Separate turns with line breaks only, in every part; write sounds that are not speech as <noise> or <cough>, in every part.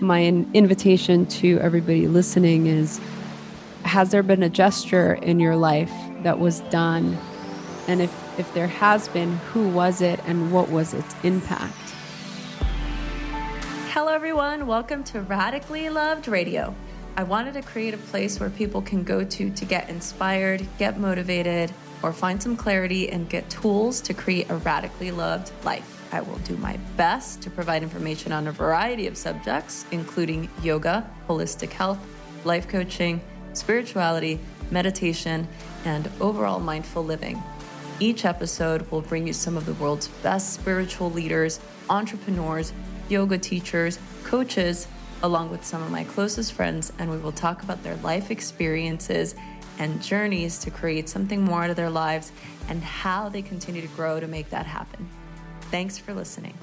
my invitation to everybody listening is Has there been a gesture in your life that was done? And if, if there has been, who was it and what was its impact?
Hello, everyone. Welcome to Radically Loved Radio. I wanted to create a place where people can go to to get inspired, get motivated, or find some clarity and get tools to create a radically loved life. I will do my best to provide information on a variety of subjects, including yoga, holistic health, life coaching, spirituality, meditation, and overall mindful living. Each episode will bring you some of the world's best spiritual leaders, entrepreneurs, yoga teachers, coaches, along with some of my closest friends, and we will talk about their life experiences and journeys to create something more out of their lives and how they continue to grow to make that happen. Thanks for listening.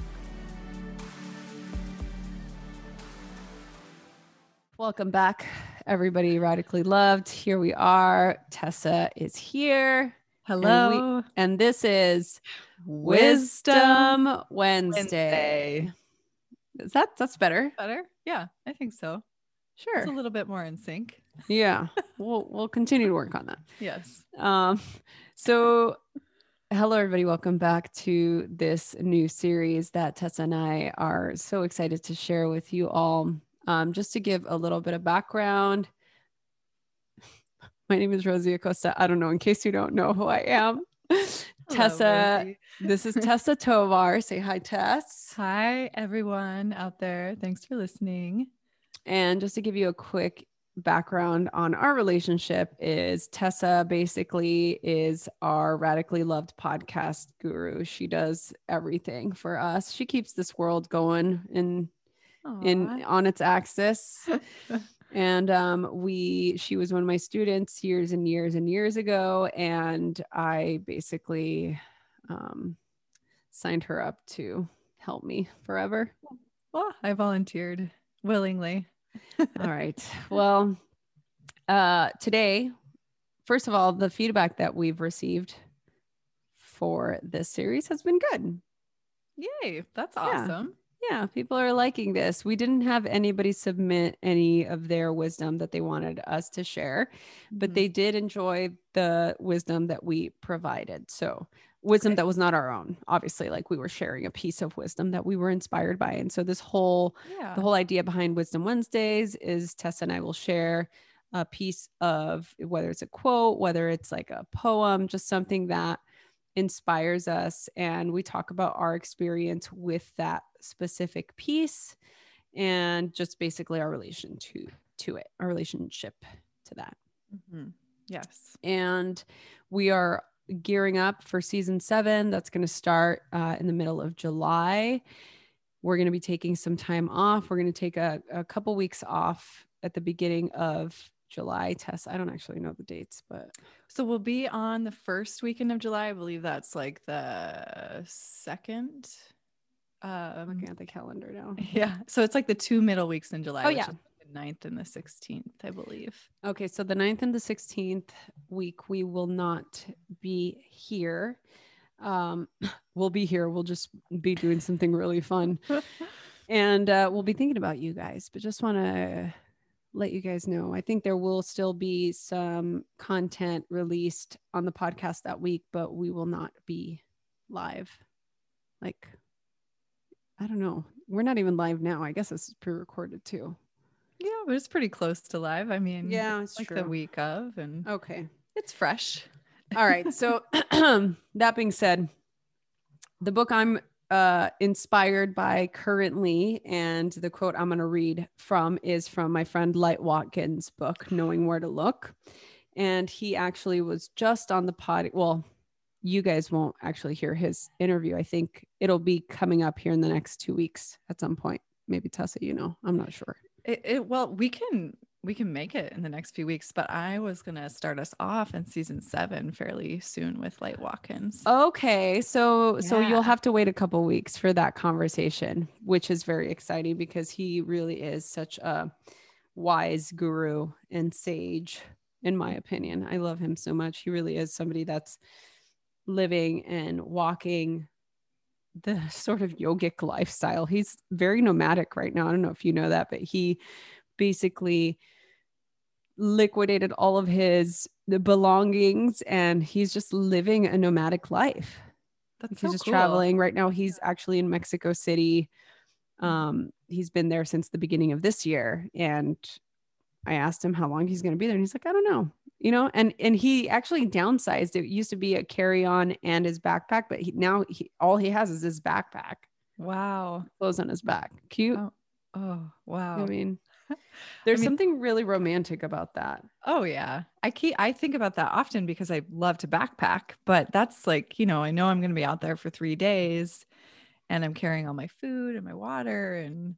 Welcome back, everybody. Radically loved. Here we are. Tessa is here.
Hello.
And, we, and this is Wisdom, Wisdom Wednesday. Wednesday. Is that that's better?
Better? Yeah, I think so.
Sure.
It's a little bit more in sync.
Yeah. we'll we'll continue to work on that. <laughs>
Yes.
Um so Hello, everybody. Welcome back to this new series that Tessa and I are so excited to share with you all. Um, just to give a little bit of background, <laughs> my name is Rosie Acosta. I don't know, in case you don't know who I am. <laughs> Hello, Tessa, this is <laughs> Tessa Tovar. Say hi, Tess.
Hi, everyone out there. Thanks for listening.
And just to give you a quick background on our relationship is Tessa basically is our radically loved podcast guru. She does everything for us. She keeps this world going in Aww. in on its axis. <laughs> and um we she was one of my students years and years and years ago and I basically um signed her up to help me forever.
Well, I volunteered willingly.
All right. Well, uh, today, first of all, the feedback that we've received for this series has been good.
Yay. That's awesome.
Yeah. yeah, people are liking this. We didn't have anybody submit any of their wisdom that they wanted us to share, but mm-hmm. they did enjoy the wisdom that we provided. So wisdom Great. that was not our own obviously like we were sharing a piece of wisdom that we were inspired by and so this whole yeah. the whole idea behind wisdom wednesdays is tessa and i will share a piece of whether it's a quote whether it's like a poem just something that inspires us and we talk about our experience with that specific piece and just basically our relation to to it our relationship to that
mm-hmm. yes
and we are gearing up for season seven. That's going to start uh, in the middle of July. We're going to be taking some time off. We're going to take a, a couple weeks off at the beginning of July. Tess, I don't actually know the dates, but
so we'll be on the first weekend of July. I believe that's like the second.
Um, Looking at the calendar now. <laughs>
Yeah, so it's like the two middle weeks in July.
Oh yeah,
9th and the 16th, I believe.
Okay, so the 9th and the 16th week, we will not be here. Um, <coughs> we'll be here. We'll just be doing something really fun. <laughs> and uh, we'll be thinking about you guys, but just want to let you guys know. I think there will still be some content released on the podcast that week, but we will not be live. Like, I don't know. We're not even live now. I guess this is pre recorded too.
But it's pretty close to live. I mean,
yeah, it's
like
true.
the week of, and
okay,
it's fresh.
All right. So <laughs> <clears throat> that being said, the book I'm uh, inspired by currently, and the quote I'm going to read from is from my friend Light Watkins' book, Knowing Where to Look. And he actually was just on the pod. Well, you guys won't actually hear his interview. I think it'll be coming up here in the next two weeks at some point. Maybe Tessa, you know, I'm not sure.
It, it, well, we can we can make it in the next few weeks, but I was gonna start us off in season seven fairly soon with Light Watkins.
Okay, so yeah. so you'll have to wait a couple weeks for that conversation, which is very exciting because he really is such a wise guru and sage, in my opinion. I love him so much. He really is somebody that's living and walking the <laughs> sort of yogic lifestyle. He's very nomadic right now. I don't know if you know that, but he basically liquidated all of his belongings and he's just living a nomadic life.
That's
he's
so
just
cool.
traveling right now. He's actually in Mexico City. Um, he's been there since the beginning of this year, and I asked him how long he's going to be there, and he's like, I don't know. You know, and and he actually downsized. It used to be a carry on and his backpack, but he, now he, all he has is his backpack,
Wow.
clothes on his back. Cute.
Oh, Oh, wow. <laughs>
I mean, there's
mean-
something really romantic about that.
Oh yeah. I keep I think about that often because I love to backpack, but that's like, you know, I know I'm going to be out there for 3 days and I'm carrying all my food and my water and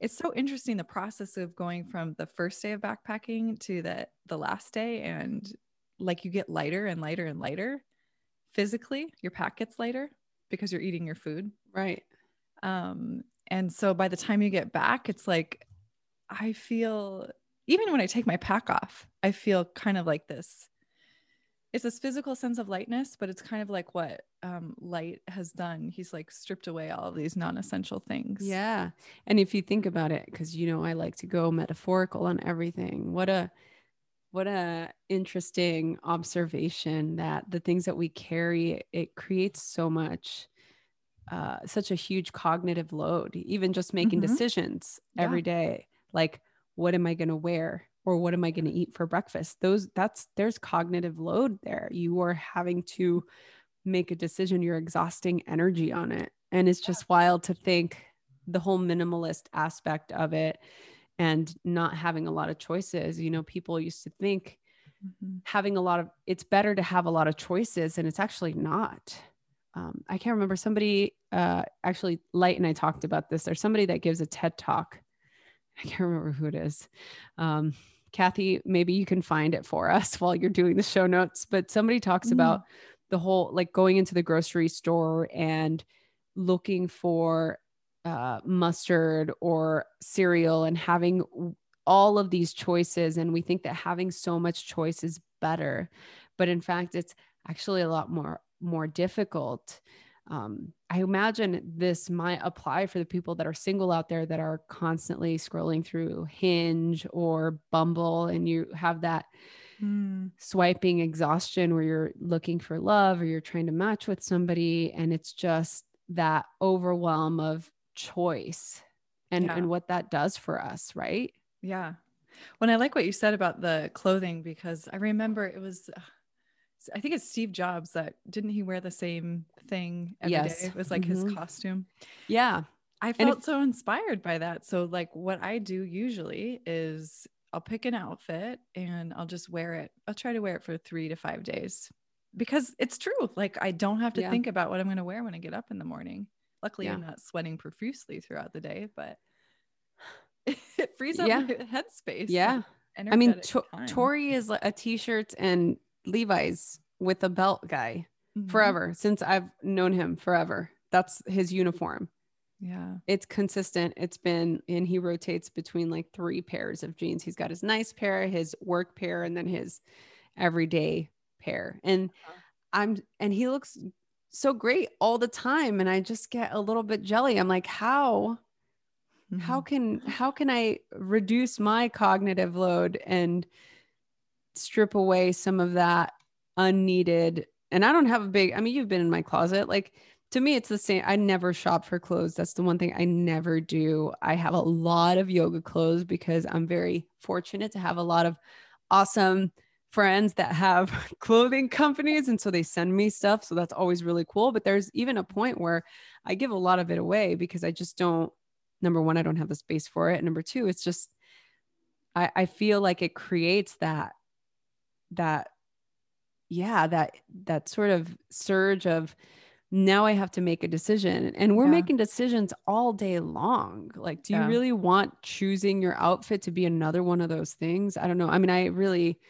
it's so interesting the process of going from the first day of backpacking to the the last day and like you get lighter and lighter and lighter physically, your pack gets lighter because you're eating your food.
Right.
Um, and so by the time you get back, it's like I feel even when I take my pack off, I feel kind of like this. It's this physical sense of lightness, but it's kind of like what um, light has done. He's like stripped away all of these non-essential things.
Yeah. And if you think about it, because you know I like to go metaphorical on everything. What a what a interesting observation that the things that we carry, it creates so much uh such a huge cognitive load, even just making
Mhm.
decisions every day. Like, what am I gonna wear? Or what am I going to eat for breakfast? Those that's there's cognitive load there. You are having to make a decision, you're exhausting energy on it. And it's just wild to think the whole minimalist aspect of it and not having a lot of choices. You know, people used to think
Mhm.
having a lot of it's better to have a lot of choices, and it's actually not. Um, I can't remember somebody uh, actually Light and I talked about this. There's somebody that gives a TED talk. I can't remember who it is. Um, Kathy, maybe you can find it for <laughs> us while you're doing the show notes. But somebody talks
Mm.
about the whole like going into the grocery store and looking for uh, mustard or cereal and having all of these choices. And we think that having so much choice is better, but in fact, it's actually a lot more more difficult. Um, I imagine this might apply for the people that are single out there that are constantly scrolling through Hinge or Bumble, and you have that
Mm.
swiping exhaustion where you're looking for love or you're trying to match with somebody and it's just that overwhelm of choice and
Yeah.
and what that does for us right
Yeah. When I like what you said about the clothing because I remember it was I think it's Steve Jobs that didn't he wear the same thing every day?
Yes.
It was like his
Mhm.
costume.
yeah
I felt
if-
so inspired by that. So like what I do usually is I'll pick an outfit and I'll just wear it. I'll try to wear it for 3 to 5 days. Because it's true. Like I don't have to
Yeah.
think about what I'm going to wear when I get up in the morning. Luckily
Yeah.
I'm not sweating profusely throughout the day, but <laughs> it frees up
Yeah.
headspace.
yeah i mean to- tori is like a t-shirt and levi's with a belt guy
Mhm.
forever since i've known him forever that's his uniform
Yeah.
it's consistent. It's been, and he rotates between like three pairs of jeans. He's got his nice pair, his work pair, and then his everyday pair. And
Uh-huh.
I'm, and he looks so great all the time. And I just get a little bit jelly. I'm like, how, how
Mhm.
can, how can I reduce my cognitive load and strip away some of that unneeded? And I don't have a big, I mean, you've been in my closet. Like, to me, it's the same. I never shop for clothes. That's the one thing I never do. I have a lot of yoga clothes because I'm very fortunate to have a lot of awesome friends that have <laughs> clothing companies. And so they send me stuff. So that's always really cool. But there's even a point where I give a lot of it away because I just don't, number one, I don't have the space for it. Number two, it's just, I, I feel like it creates that, that, yeah, that, that sort of surge of, now I have to make a decision. And we're
Yeah.
making decisions all day long. Like, do you
Yeah.
really want choosing your outfit to be another one of those things? I don't know. I mean, I really,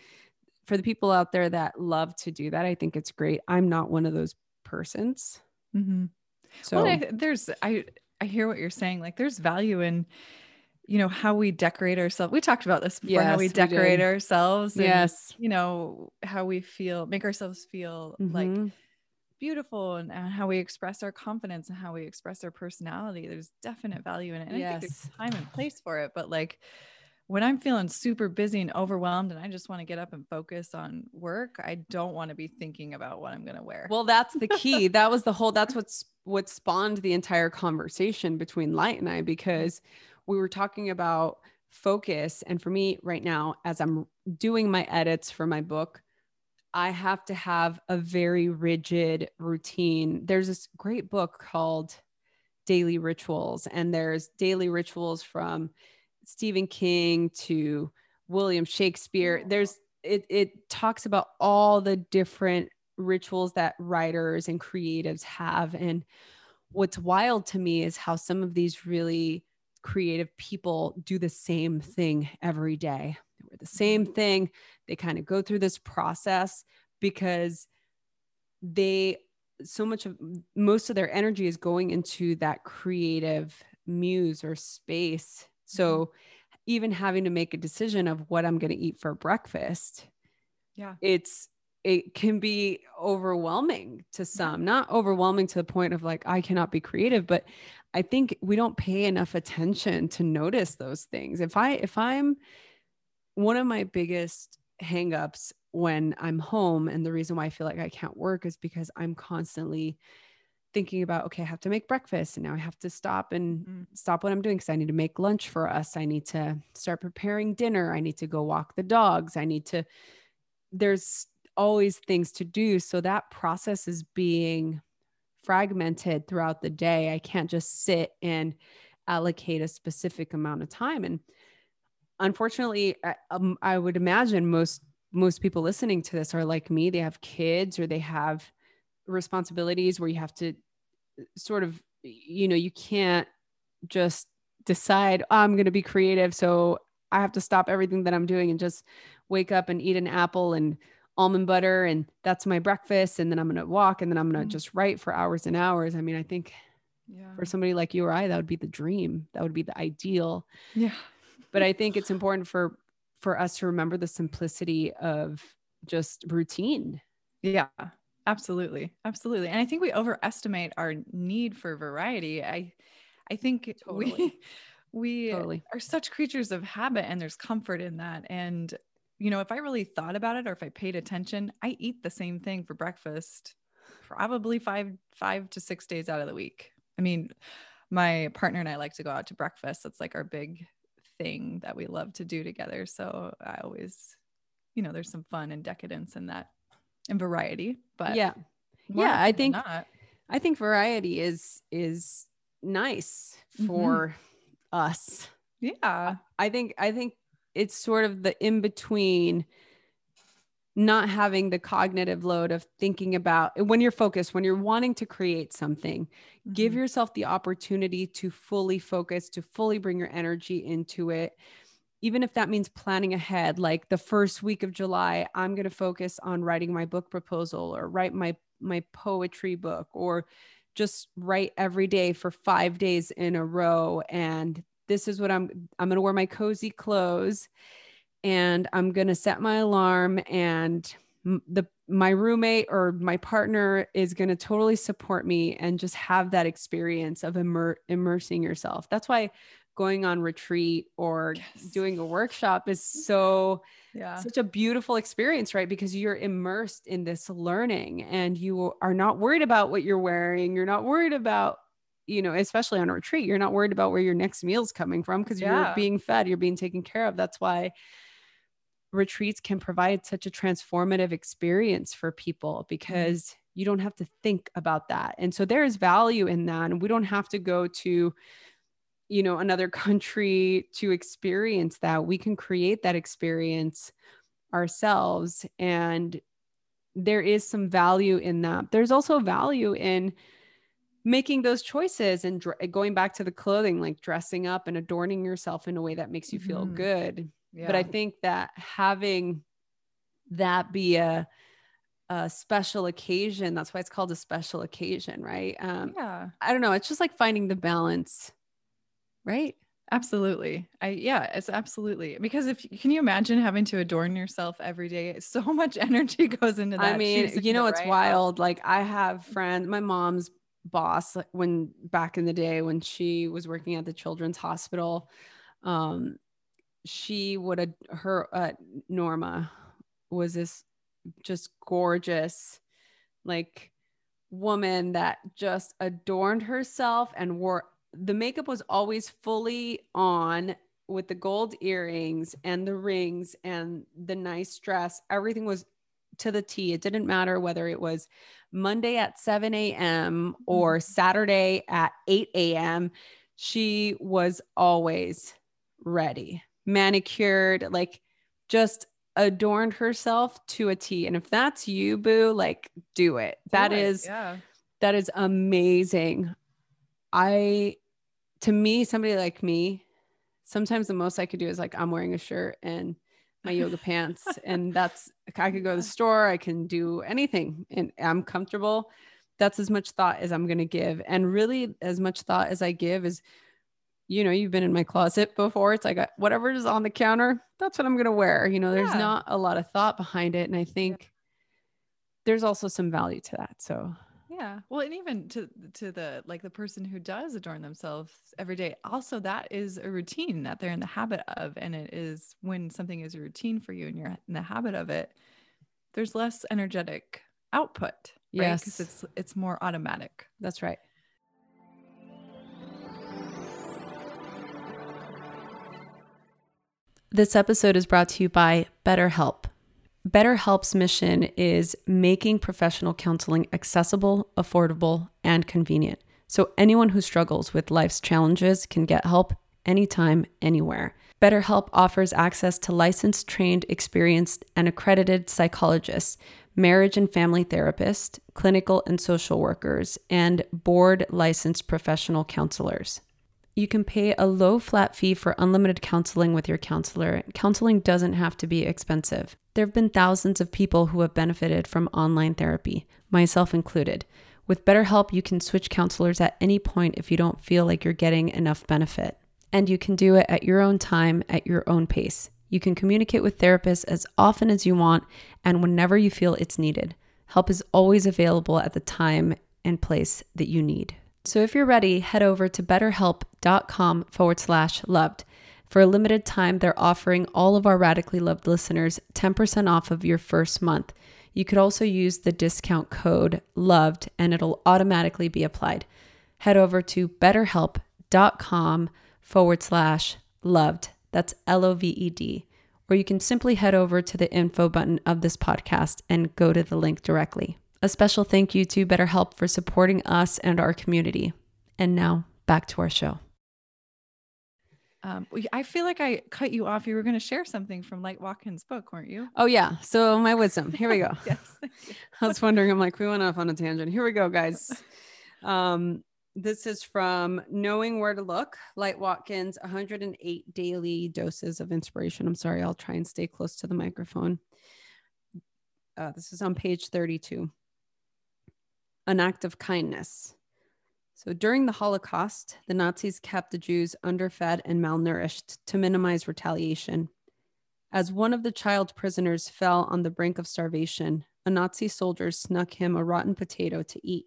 for the people out there that love to do that, I think it's great. I'm not one of those persons.
Mhm.
So,
well, I, there's I I hear what you're saying. Like there's value in you know how we decorate ourselves. We talked about this before. how
Yes,
we
we
decorate ourselves. And,
yes.
You know how we feel, make ourselves feel like
Mhm.
beautiful and, and how we express our confidence and how we express our personality. There's definite value in it. And
Yes.
I think there's time and place for it. But like when I'm feeling super busy and overwhelmed and I just want to get up and focus on work, I don't want to be thinking about what I'm going to wear.
Well, that's the key. <laughs> that was the whole that's what's what spawned the entire conversation between Light and I because we were talking about focus and for me right now as I'm doing my edits for my book, I have to have a very rigid routine. There's this great book called Daily Rituals and there's daily rituals from Stephen King to William Shakespeare. There's it it talks about all the different rituals that writers and creatives have and what's wild to me is how some of these really creative people do the same thing every day. They wear the mm-hmm. same thing. They kind of go through this process because they so much of most of their energy is going into that creative muse or space. Mm-hmm. So even having to make a decision of what I'm going to eat for breakfast,
yeah.
it's it can be overwhelming to some, not overwhelming to the point of like I cannot be creative, but I think we don't pay enough attention to notice those things. If I if I'm one of my biggest hangups when I'm home and the reason why I feel like I can't work is because I'm constantly thinking about okay, I have to make breakfast and now I have to stop and
Mhm.
stop what I'm doing because I need to make lunch for us. I need to start preparing dinner. I need to go walk the dogs. I need to there's always things to do. So that process is being fragmented throughout the day. I can't just sit and allocate a specific amount of time. And unfortunately, I, um, I would imagine most most people listening to this are like me. They have kids or they have responsibilities where you have to sort of, you know, you can't just decide "Oh, I'm going to be creative, so I have to stop everything that I'm doing and just wake up and eat an apple and almond butter and that's my breakfast and then I'm going to walk and then I'm going to
Mhm.
just write for hours and hours. I mean, I think
Yeah.
for somebody like you or I that would be the dream. That would be the ideal.
Yeah.
But I <laughs> think it's important for for us to remember the simplicity of just routine.
Yeah, absolutely. Absolutely. And I think we overestimate our need for variety. I I think
Totally.
we <laughs> we
Totally.
are such creatures of habit and there's comfort in that. And you know, if I really thought about it or if I paid attention, I eat the same thing for breakfast probably 5 5 to 6 days out of the week. I mean, my partner and I like to go out to breakfast. That's like our big thing that we love to do together. So I always, you know, there's some fun and decadence in that and variety. But
yeah. Yeah, I think-
not,
I think variety is is nice
Mhm.
for us.
yeah,
I think I think it's sort of the in between not having the cognitive load of thinking about when you're focused when you're wanting to create something give
Mhm.
yourself the opportunity to fully focus to fully bring your energy into it even if that means planning ahead like the first week of july i'm going to focus on writing my book proposal or write my my poetry book or just write every day for 5 days in a row and this is what i'm i'm going to wear my cozy clothes and i'm going to set my alarm and the my roommate or my partner is going to totally support me and just have that experience of immer- immersing yourself that's why going on retreat or
Yes.
doing a workshop is so
yeah,
such a beautiful experience, right? Because you're immersed in this learning and you are not worried about what you're wearing. You're not worried about, you know, especially on a retreat, you're not worried about where your next meal's coming from because
Yeah.
you're being fed, you're being taken care of. That's why retreats can provide such a transformative experience for people mm-hmm. because you don't have to think about that. And so there is value in that. And we don't have to go to, you know another <laughs> country to experience that we can create that experience ourselves and there is some value in that there's also value in making those choices and dr- going back to the clothing like dressing up and adorning yourself in a way that makes you feel
Mhm.
good
yeah.
but i think that having that be a a special occasion that's why it's called a special occasion right um
yeah,
I don't know. It's just like finding the balance, right?
Absolutely. I yeah, it's absolutely because if can you imagine having to adorn yourself every day? So much <laughs> energy goes into that.
I mean, you know, <laughs> it's right wild. Like I have friends, my mom's boss when back in the day when she was working at the children's hospital, um, she would her uh, Norma was this just gorgeous, like woman that just adorned herself and wore the makeup was always fully on with the gold earrings and the rings and the nice dress. Everything was to the T. It didn't matter whether it was Monday at 7 a.m. or mm-hmm. Saturday at 8 a.m. She was always ready, manicured, like just adorned herself to a T. And if that's you, boo, like do it. That do it. is yeah. that is amazing. I to me, somebody like me, sometimes the most I could do is like I'm wearing a shirt and my yoga pants <laughs> and that's I could go to the store, I can do anything and I'm comfortable. That's as much thought as I'm going to give. And really as much thought as I give is you know, you've been in my closet before. It's like uh, whatever is on the counter, that's what I'm going to wear. You know, there's yeah. not a lot of thought behind it and I think there's also some value to that. So
yeah. Well, and even to to the like the person who does adorn themselves every day, also that is a routine that they're in the habit of. And it is when something is a routine for you and you're in the habit of it, there's less energetic output. Right? Yes. Because it's it's more automatic.
That's right. This episode is brought to you by BetterHelp. BetterHelp's mission is making professional counseling accessible, affordable, and convenient. So anyone who struggles with life's challenges can get help anytime, anywhere. BetterHelp offers access to licensed, trained, experienced, and accredited psychologists, marriage and family therapists, clinical and social workers, and board licensed professional counselors. You can pay a low flat fee for unlimited counseling with your counselor. Counseling doesn't have to be expensive. There have been thousands of people who have benefited from online therapy, myself included. With BetterHelp, you can switch counselors at any point if you don't feel like you're getting enough benefit. And you can do it at your own time, at your own pace. You can communicate with therapists as often as you want and whenever you feel it's needed. Help is always available at the time and place that you need. So if you're ready, head over to betterhelp.com forward slash loved. For a limited time, they're offering all of our Radically Loved listeners 10% off of your first month. You could also use the discount code LOVED and it'll automatically be applied. Head over to betterhelp.com forward slash loved. That's L O V E D. Or you can simply head over to the info button of this podcast and go to the link directly. A special thank you to BetterHelp for supporting us and our community. And now back to our show.
Um, I feel like I cut you off. You were going to share something from Light Watkins' book, weren't you?
Oh yeah. So my wisdom. Here we go. <laughs> yes. <laughs> I was wondering. I'm like, we went off on a tangent. Here we go, guys. Um, this is from Knowing Where to Look. Light Watkins, 108 daily doses of inspiration. I'm sorry. I'll try and stay close to the microphone. Uh, this is on page 32. An act of kindness. So during the Holocaust, the Nazis kept the Jews underfed and malnourished to minimize retaliation. As one of the child prisoners fell on the brink of starvation, a Nazi soldier snuck him a rotten potato to eat.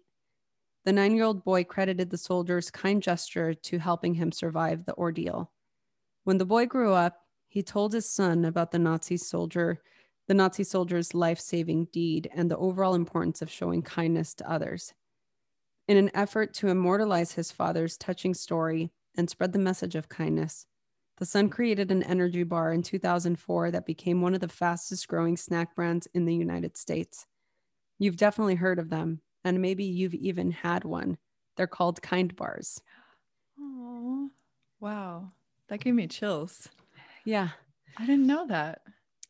The nine year old boy credited the soldier's kind gesture to helping him survive the ordeal. When the boy grew up, he told his son about the Nazi soldier, the Nazi soldier's life saving deed, and the overall importance of showing kindness to others. In an effort to immortalize his father's touching story and spread the message of kindness, the son created an energy bar in 2004 that became one of the fastest growing snack brands in the United States. You've definitely heard of them, and maybe you've even had one. They're called Kind Bars.
Oh, wow. That gave me chills.
Yeah.
I didn't know that.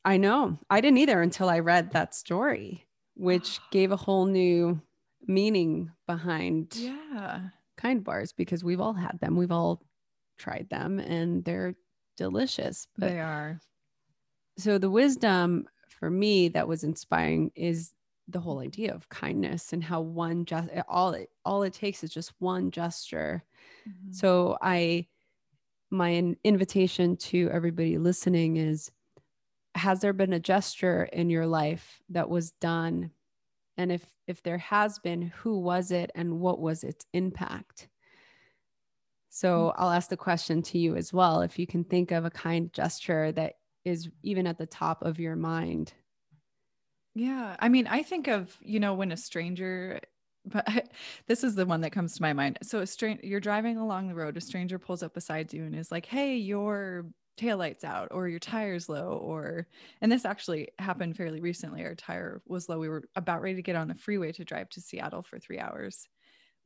I know. I didn't either until I read that story, which <gasps> gave a whole new meaning behind
yeah
kind bars because we've all had them we've all tried them and they're delicious
but they are
so the wisdom for me that was inspiring is the whole idea of kindness and how one just all it all it takes is just one gesture mm-hmm. so i my invitation to everybody listening is has there been a gesture in your life that was done? And if if there has been who was it and what was its impact? So mm-hmm. i'll ask the question to you as well if you can think of a kind gesture that is even at the top of your mind.
Yeah i mean i think of you know when a stranger but I, <laughs> this is the one that comes to my mind. So a stranger you're driving along the road a stranger pulls up beside you and is like hey your taillights out or your tires low or and this actually happened fairly recently our tire was low we were about ready to get on the freeway to drive to seattle for three hours.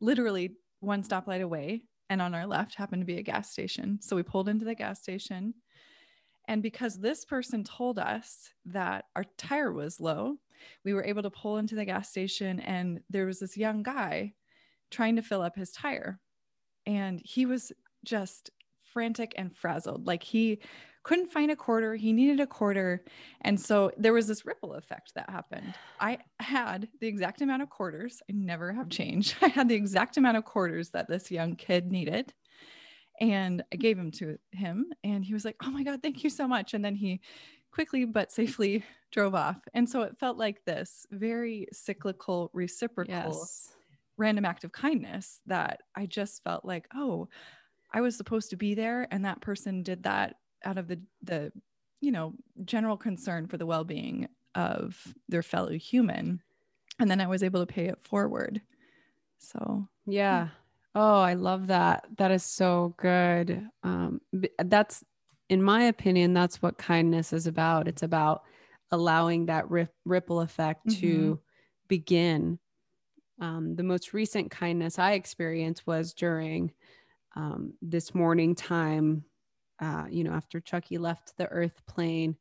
Literally one stoplight away and on our left happened to be a gas station so we pulled into the gas station. And because this person told us that our tire was low we were able to pull into the gas station and there was this young guy trying to fill up his tire. And he was just frantic and frazzled. Like he couldn't find a quarter, he needed a quarter. And so there was this ripple effect that happened. I had the exact amount of quarters, I never have changed. <laughs> I had the exact amount of quarters that this young kid needed. And I gave him to him, and he was like, Oh my God, thank you so much. And then he quickly but <laughs> safely drove off. And so it felt like this very cyclical, reciprocal, yes. random act of kindness that I just felt like, oh, I was supposed to be there and that person did that out of the the you know general concern for the well-being of their fellow human and then I was able to pay it forward. So,
yeah. Oh, I love that. That is so good. Um that's in my opinion that's what kindness is about. It's about allowing that rip, ripple effect mm-hmm. to begin. Um, the most recent kindness I experienced was during um, this morning time, uh, you know, after Chucky left the earth plane.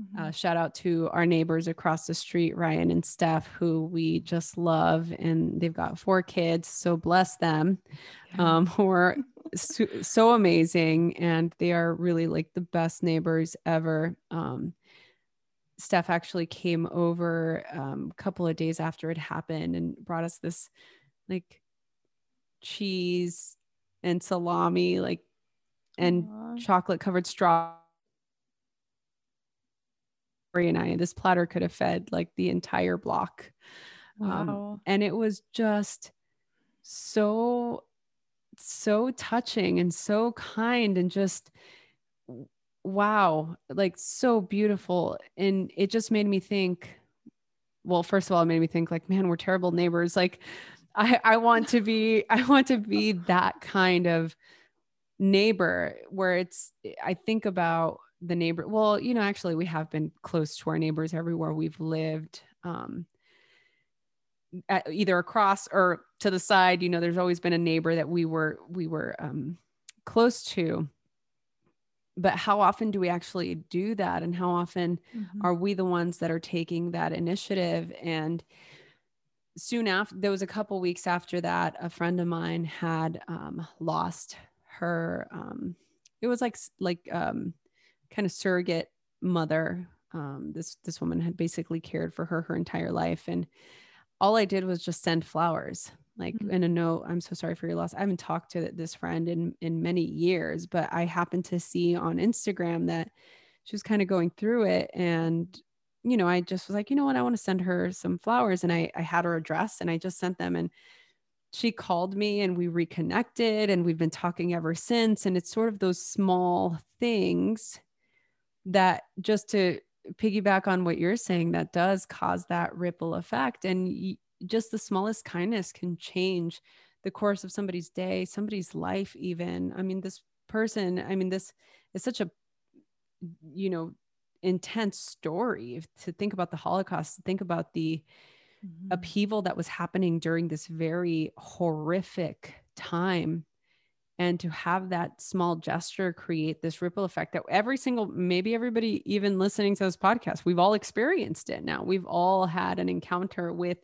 Mm-hmm. Uh, shout out to our neighbors across the street, Ryan and Steph, who we just love. And they've got four kids. So bless them, um, <laughs> who are <laughs> so, so, amazing. And they are really like the best neighbors ever. Um, Steph actually came over um, a couple of days after it happened and brought us this like cheese and salami, like and chocolate covered straw. And I, this platter could have fed like the entire block. Um, wow. Um, and it was just so, so touching and so kind and just wow, like so beautiful. And it just made me think, well, first of all, it made me think like, man, we're terrible neighbors. Like I, I want to be <laughs> I want to be that kind of neighbor where it's I think about the neighbor. Well, you know, actually we have been close to our neighbors everywhere we've lived. Um, either across or to the side, you know, there's always been a neighbor that we were we were um, close to. But how often do we actually do that, and how often mm-hmm. are we the ones that are taking that initiative? And soon after there was a couple weeks after that a friend of mine had um, lost her um, it was like like um, kind of surrogate mother um, this this woman had basically cared for her her entire life and all i did was just send flowers like mm-hmm. in a note i'm so sorry for your loss i haven't talked to this friend in in many years but i happened to see on instagram that she was kind of going through it and you know, I just was like, you know what, I want to send her some flowers. And I, I had her address and I just sent them. And she called me and we reconnected and we've been talking ever since. And it's sort of those small things that just to piggyback on what you're saying, that does cause that ripple effect. And just the smallest kindness can change the course of somebody's day, somebody's life, even. I mean, this person, I mean, this is such a, you know, intense story to think about the holocaust to think about the mm-hmm. upheaval that was happening during this very horrific time. And to have that small gesture create this ripple effect that every single maybe everybody even listening to this podcast we've all experienced it now. We've all had an encounter with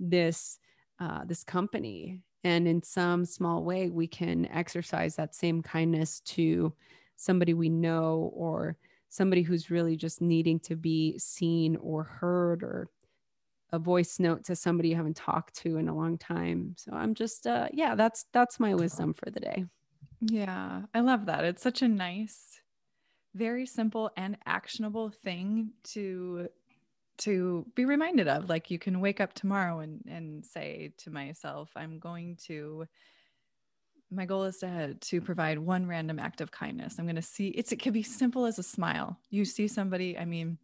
this uh, this company. And in some small way we can exercise that same kindness to somebody we know or somebody who's really just needing to be seen or heard or a voice note to somebody you haven't talked to in a long time. So I'm just uh yeah, that's that's my wisdom for the day.
Yeah, I love that. It's such a nice, very simple and actionable thing to to be reminded of. Like you can wake up tomorrow and and say to myself, I'm going to my goal is to to provide one random act of kindness. I'm going to see it's it could be simple as a smile. You see somebody, I mean,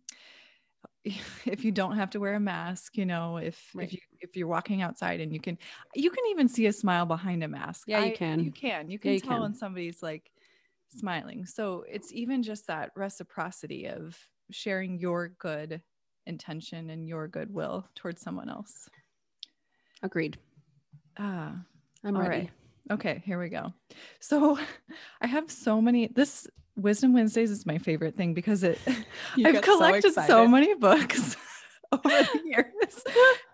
<laughs> if you don't have to wear a mask, you know, if right. if you if you're walking outside and you can you can even see a smile behind a mask.
Yeah, you can.
You can. You can yeah, tell can. when somebody's like smiling. So it's even just that reciprocity of sharing your good intention and your goodwill towards someone else.
Agreed.
Ah, I'm ready. Right. Okay, here we go. So <laughs> I have so many this Wisdom Wednesdays is my favorite thing because it <laughs> I've collected so, so, many books <laughs> over the years.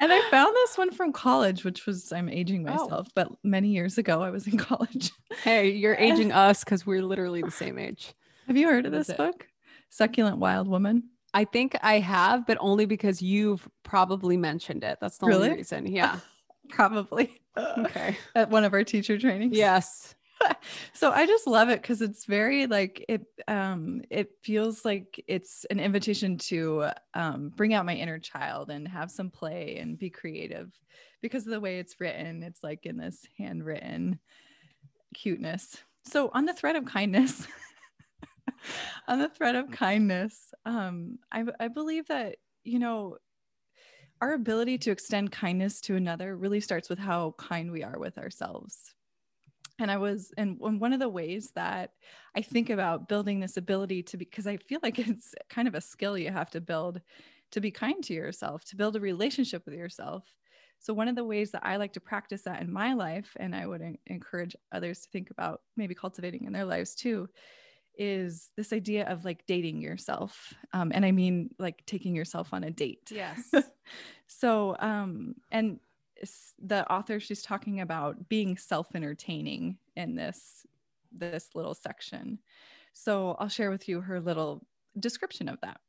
and I found this one from college, which was I'm aging oh. myself, oh. but many years ago I was in college.
Hey, you're aging us because we're literally the same age.
Have you heard of this book? Succulent Wild Woman.
I think I have, but only because you've probably mentioned it. That's the really? only reason. Yeah.
probably.
Okay. <laughs>
At one of our teacher trainings. <laughs>
Yes.
so I just love it because it's very like it um it feels like it's an invitation to um bring out my inner child and have some play and be creative because of the way it's written it's like in this handwritten cuteness so on the thread of kindness <laughs> on the thread of kindness um I, I believe that you know our ability to extend kindness to another really starts with how kind we are with ourselves. And i was and one of the ways that i think about building this ability to be because i feel like <laughs> it's kind of a skill you have to build to be kind to yourself to build a relationship with yourself. So one of the ways that i like to practice that in my life and i would encourage others to think about maybe cultivating in their lives too is this idea of like dating yourself um, and i mean like taking yourself on a date
yes <laughs>
so um and the author she's talking about being self-entertaining in this this little section so i'll share with you her little description of that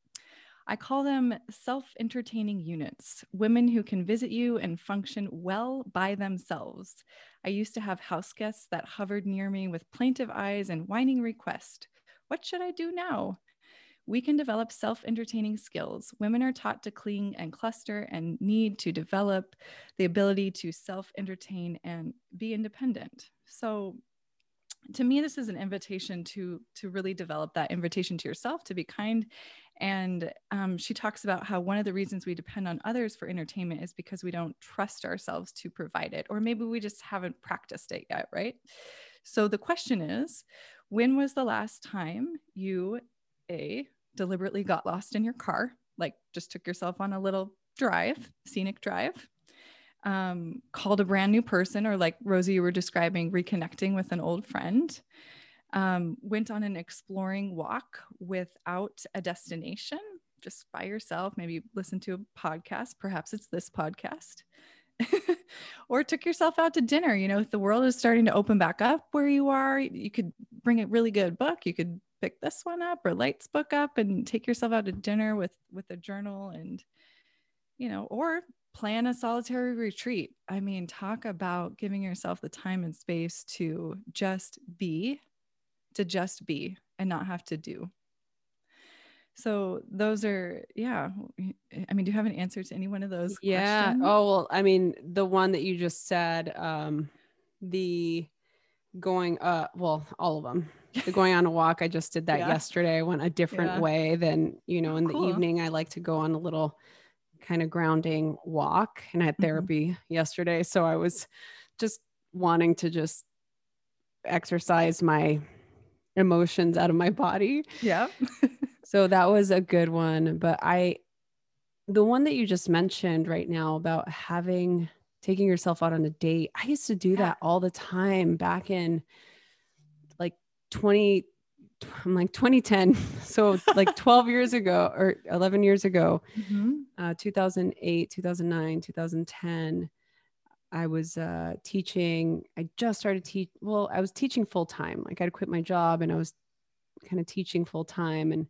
I call them self entertaining units, women who can visit you and function well by themselves. I used to have house guests that hovered near me with plaintive eyes and whining request. What should I do now? we can develop self entertaining skills. Women are taught to cling and cluster and need to develop the ability to self entertain and be independent. So, to me this is an invitation to to really develop that invitation to yourself to be kind and um, she talks about how one of the reasons we depend on others for entertainment is because we don't trust ourselves to provide it or maybe we just haven't practiced it yet right so the question is when was the last time you a deliberately got lost in your car, like just took yourself on a little drive, scenic drive, um, called a brand new person, or like Rosie, you were describing, reconnecting with an old friend, um, went on an exploring walk without a destination, just by yourself, maybe listen to a podcast, perhaps it's this podcast. <laughs> or took yourself out to dinner. You know, if the world is starting to open back up where you are, you could bring a really good book. You could pick this one up or lights book up and take yourself out to dinner with with a journal and you know or plan a solitary retreat i mean talk about giving yourself the time and space to just be to just be and not have to do so those are yeah i mean do you have an answer to any one of those
yeah
questions?
oh well i mean the one that you just said um the going uh well all of them The <laughs> going on a walk i just did that yeah. yesterday i went a different yeah. way than you know in cool. the evening i like to go on a little kind of grounding walk and i had mm-hmm. therapy mm-hmm. yesterday so i was just wanting to just exercise my emotions out of my body
yeah <laughs>
so that was a good one but i the one that you just mentioned right now about having taking yourself out on a date. I used to do yeah. that all the time back in like 20 I'm like 2010. <laughs> So like 12 years ago or 11 years ago, mm-hmm. uh, 2008, 2009, 2010, I was uh, teaching. I just started teach. Well, I was teaching full time. Like I'd quit my job and I was kind of teaching full time. And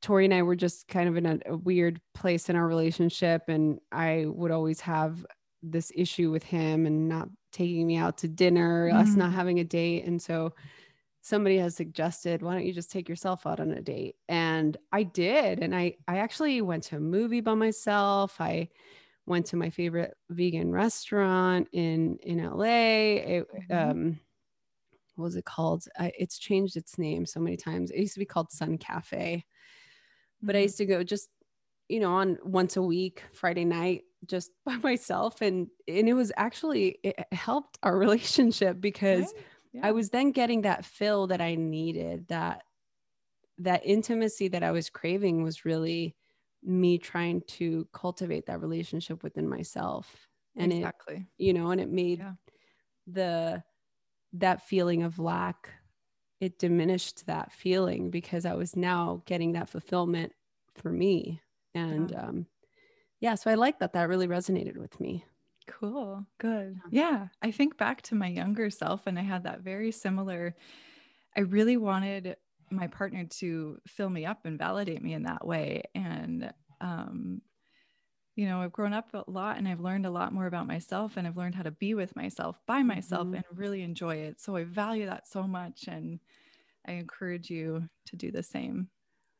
Tori and I were just kind of in a, a, weird place in our relationship, and I would always have this issue with him and not taking me out to dinner, us
Mhm.
not having a date. And so somebody has suggested, why don't you just take yourself out on a date? And I did. And I I actually went to a movie by myself. I went to my favorite vegan restaurant in in LA. It,
Mhm.
um what was it called? I, it's changed its name so many times. It used to be called Sun Cafe but I
Mhm.
used to go just you know on once a week Friday night just <laughs> by myself and and it was actually it helped our <laughs> relationship because
Right?
I was then getting that fill that I needed that that intimacy that I was craving was really me trying to cultivate that relationship within myself and it
exactly.
you know and it made
Yeah.
the that feeling of lack it diminished that feeling because i was now getting that fulfillment for me and
Yeah.
um yeah so i like that that really resonated with me
Cool. Good. Yeah. I think back to my younger self and I had that very similar. I really wanted my partner to fill me up and validate me in that way. And, um, you know, I've grown up a lot and I've learned a lot more about myself and I've learned how to be with myself by myself
Mhm.
and really enjoy it. So I value that so much. And I encourage you to do the same,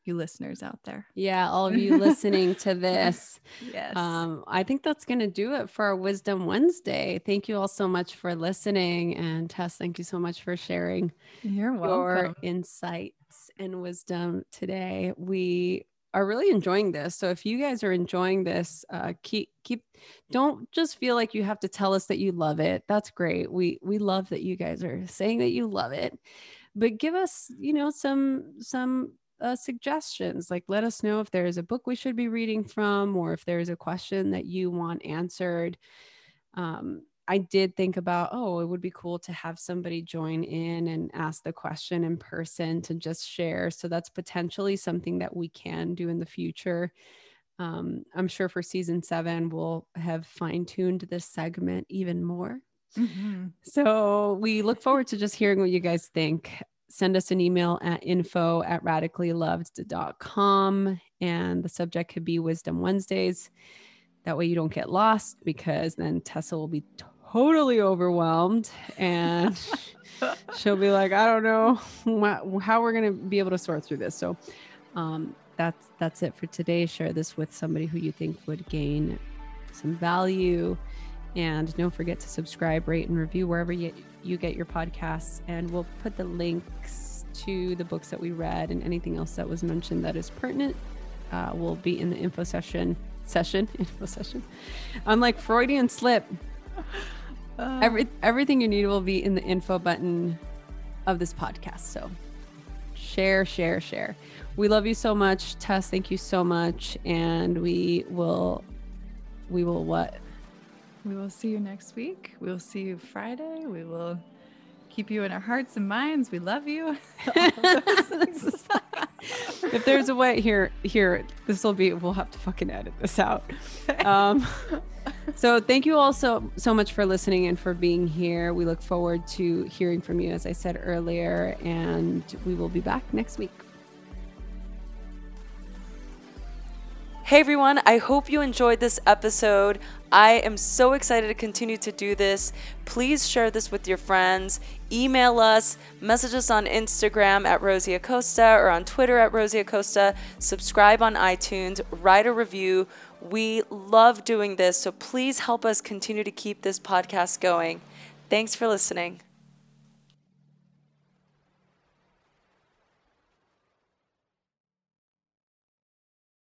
you listeners out there.
yeah all of you <laughs> listening to this
Yes.
um i think that's going to do it for our wisdom wednesday thank you all so much for listening and tess thank you so much for sharing
You're
your insights and wisdom today. We are really enjoying this. So if you guys are enjoying this, uh, keep keep don't just feel like you have to tell us that you love it. That's great. We we love that you guys are saying that you love it. But give us, you know, some some uh, suggestions. Like let us know if there is a book we should be reading from, or if there is a question that you want answered um, I did think about, oh, it would be cool to have somebody join in and ask the question in person to just share. So that's potentially something that we can do in the future. Um, I'm sure for season seven, we'll have fine tuned this segment even more.
Mhm.
So we look forward to just hearing what you guys think. Send us an email at info at radicallyloved.com. And the subject could be Wisdom Wednesdays. That way you don't get lost because then Tessa will be totally overwhelmed and she'll be like, I don't know how we're going to be able to sort through this. So um, that's that's it for today. Share this with somebody who you think would gain some value. And don't forget to subscribe, rate, and review wherever you, you get your podcasts. And we'll put the links to the books that we read and anything else that was mentioned that is pertinent uh, will be in the info session. Session, <laughs> info session. Unlike Freudian slip,
Uh,
every everything you need will be in the info button of this podcast. So share, share, share. We love you so much, Tess. Thank you so much, and we will, we will what?
We will see you next week. We will see you Friday. We will keep you in our hearts and minds. We love you. <laughs> <laughs>
If there's a way here, here, this will be. We'll have to fucking edit this out. Um, so thank you all so so much for listening and for being here. We look forward to hearing from you, as I said earlier, and we will be back next week.
Hey everyone, I hope you enjoyed this episode. I am so excited to continue to do this. Please share this with your friends. Email us, message us on Instagram at Rosie Acosta or on Twitter at Rosie Acosta. Subscribe on iTunes, write a review. We love doing this, so please help us continue to keep this podcast going. Thanks for listening.